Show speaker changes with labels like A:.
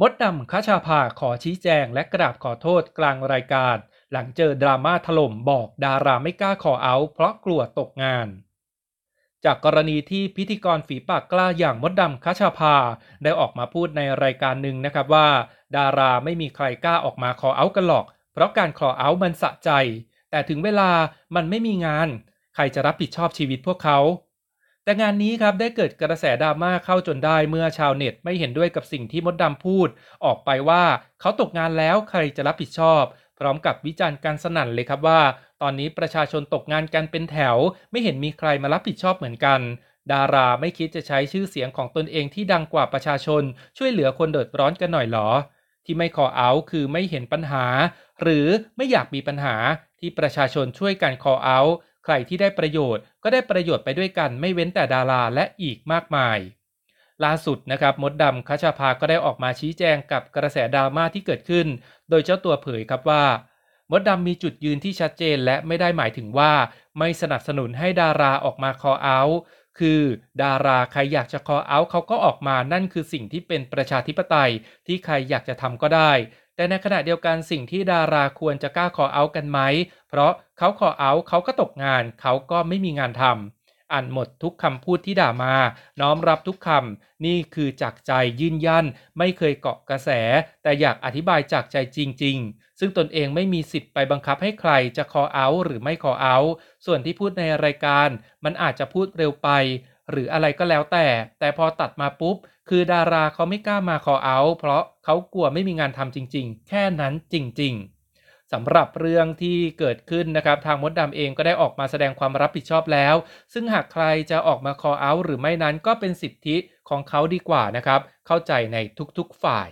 A: มดดำคชาภาขอชี้แจงและกราบขอโทษกลางรายการ หลังเจอดราม่าถล่มบอกดาราไม่กล้าขอเอาเพราะกลัวตกงาน จากกรณีที่พิธีกรฝีปากกล้าอย่างมดดำคชาภาได้ออกมาพูดในรายการหนึ่งนะครับว่า ดาราไม่มีใครกล้าออกมาขอเอากันหรอก เพราะการขอเอามันสะใจ แต่ถึงเวลามันไม่มีงาน ใครจะรับผิดชอบชีวิตพวกเขา แต่งานนี้ครับได้เกิดกระแสดราม่าเข้าจนได้เมื่อชาวเน็ตไม่เห็นด้วยกับสิ่งที่มดดำพูด ออกไปว่าเขาตกงานแล้วใครจะรับผิดชอบ พร้อมกับวิจารณ์การสนั่นเลยครับว่า ตอนนี้ประชาชนตกงานกันเป็นแถว ไม่เห็นมีใครมารับผิดชอบเหมือนกัน ดาราไม่คิดจะใช้ชื่อเสียงของตนเองที่ดังกว่าประชาชน ช่วยเหลือคนเดือดร้อนกันหน่อยหรอ ที่ไม่ขอเอาคือไม่เห็นปัญหา หรือไม่อยากมีปัญหาที่ประชาชนช่วยกันขอเอา ใครที่ได้ประโยชน์ก็ได้ประโยชน์ไปด้วยกันไม่เว้นแต่ดาราและอีกมากมาย ล่าสุดนะครับมดดำคชาภาก็ได้ออกมาชี้แจงกับกระแสดราม่าที่เกิดขึ้น โดยเจ้าตัวเผยครับว่ามดดำมีจุดยืนที่ชัดเจนและไม่ได้หมายถึงว่า ไม่สนับสนุนให้ดาราออกมาคอเอาคือดาราใครอยากจะคอเอาเขาก็ออกมานั่นคือสิ่งที่เป็นประชาธิปไตยที่ใครอยากจะทำก็ได้ แต่ในขณะเดียวกันสิ่งที่ดาราควรจะกล้าขอเอากันไหม เพราะเขาขอเอาเขาก็ตกงาน เขาก็ไม่มีงานทำอ่านหมดทุกคำพูดที่ด่ามา น้อมรับทุกคำนี่คือจากใจยืนยัน ไม่เคยเกาะกระแส แต่อยากอธิบายจากใจจริง ๆ ซึ่งตนเองไม่มีสิทธิ์ไปบังคับให้ใครจะขอเอาหรือไม่ขอเอา ส่วนที่พูดในรายการ มันอาจจะพูดเร็วไป หรืออะไรก็แล้วแต่ แต่พอตัดมาปุ๊บ คือดาราเขาไม่กล้ามาขอเอา เพราะเขากลัวไม่มีงานทำจริง ๆ แค่นั้นจริง ๆสำหรับเรื่องที่เกิดขึ้นนะครับ ทางมดดำเองก็ได้ออกมาแสดงความรับผิดชอบแล้ว ซึ่งหากใครจะออกมาคอเอาหรือไม่นั้นก็เป็นสิทธิของเขาดีกว่านะครับ เข้าใจในทุกๆฝ่าย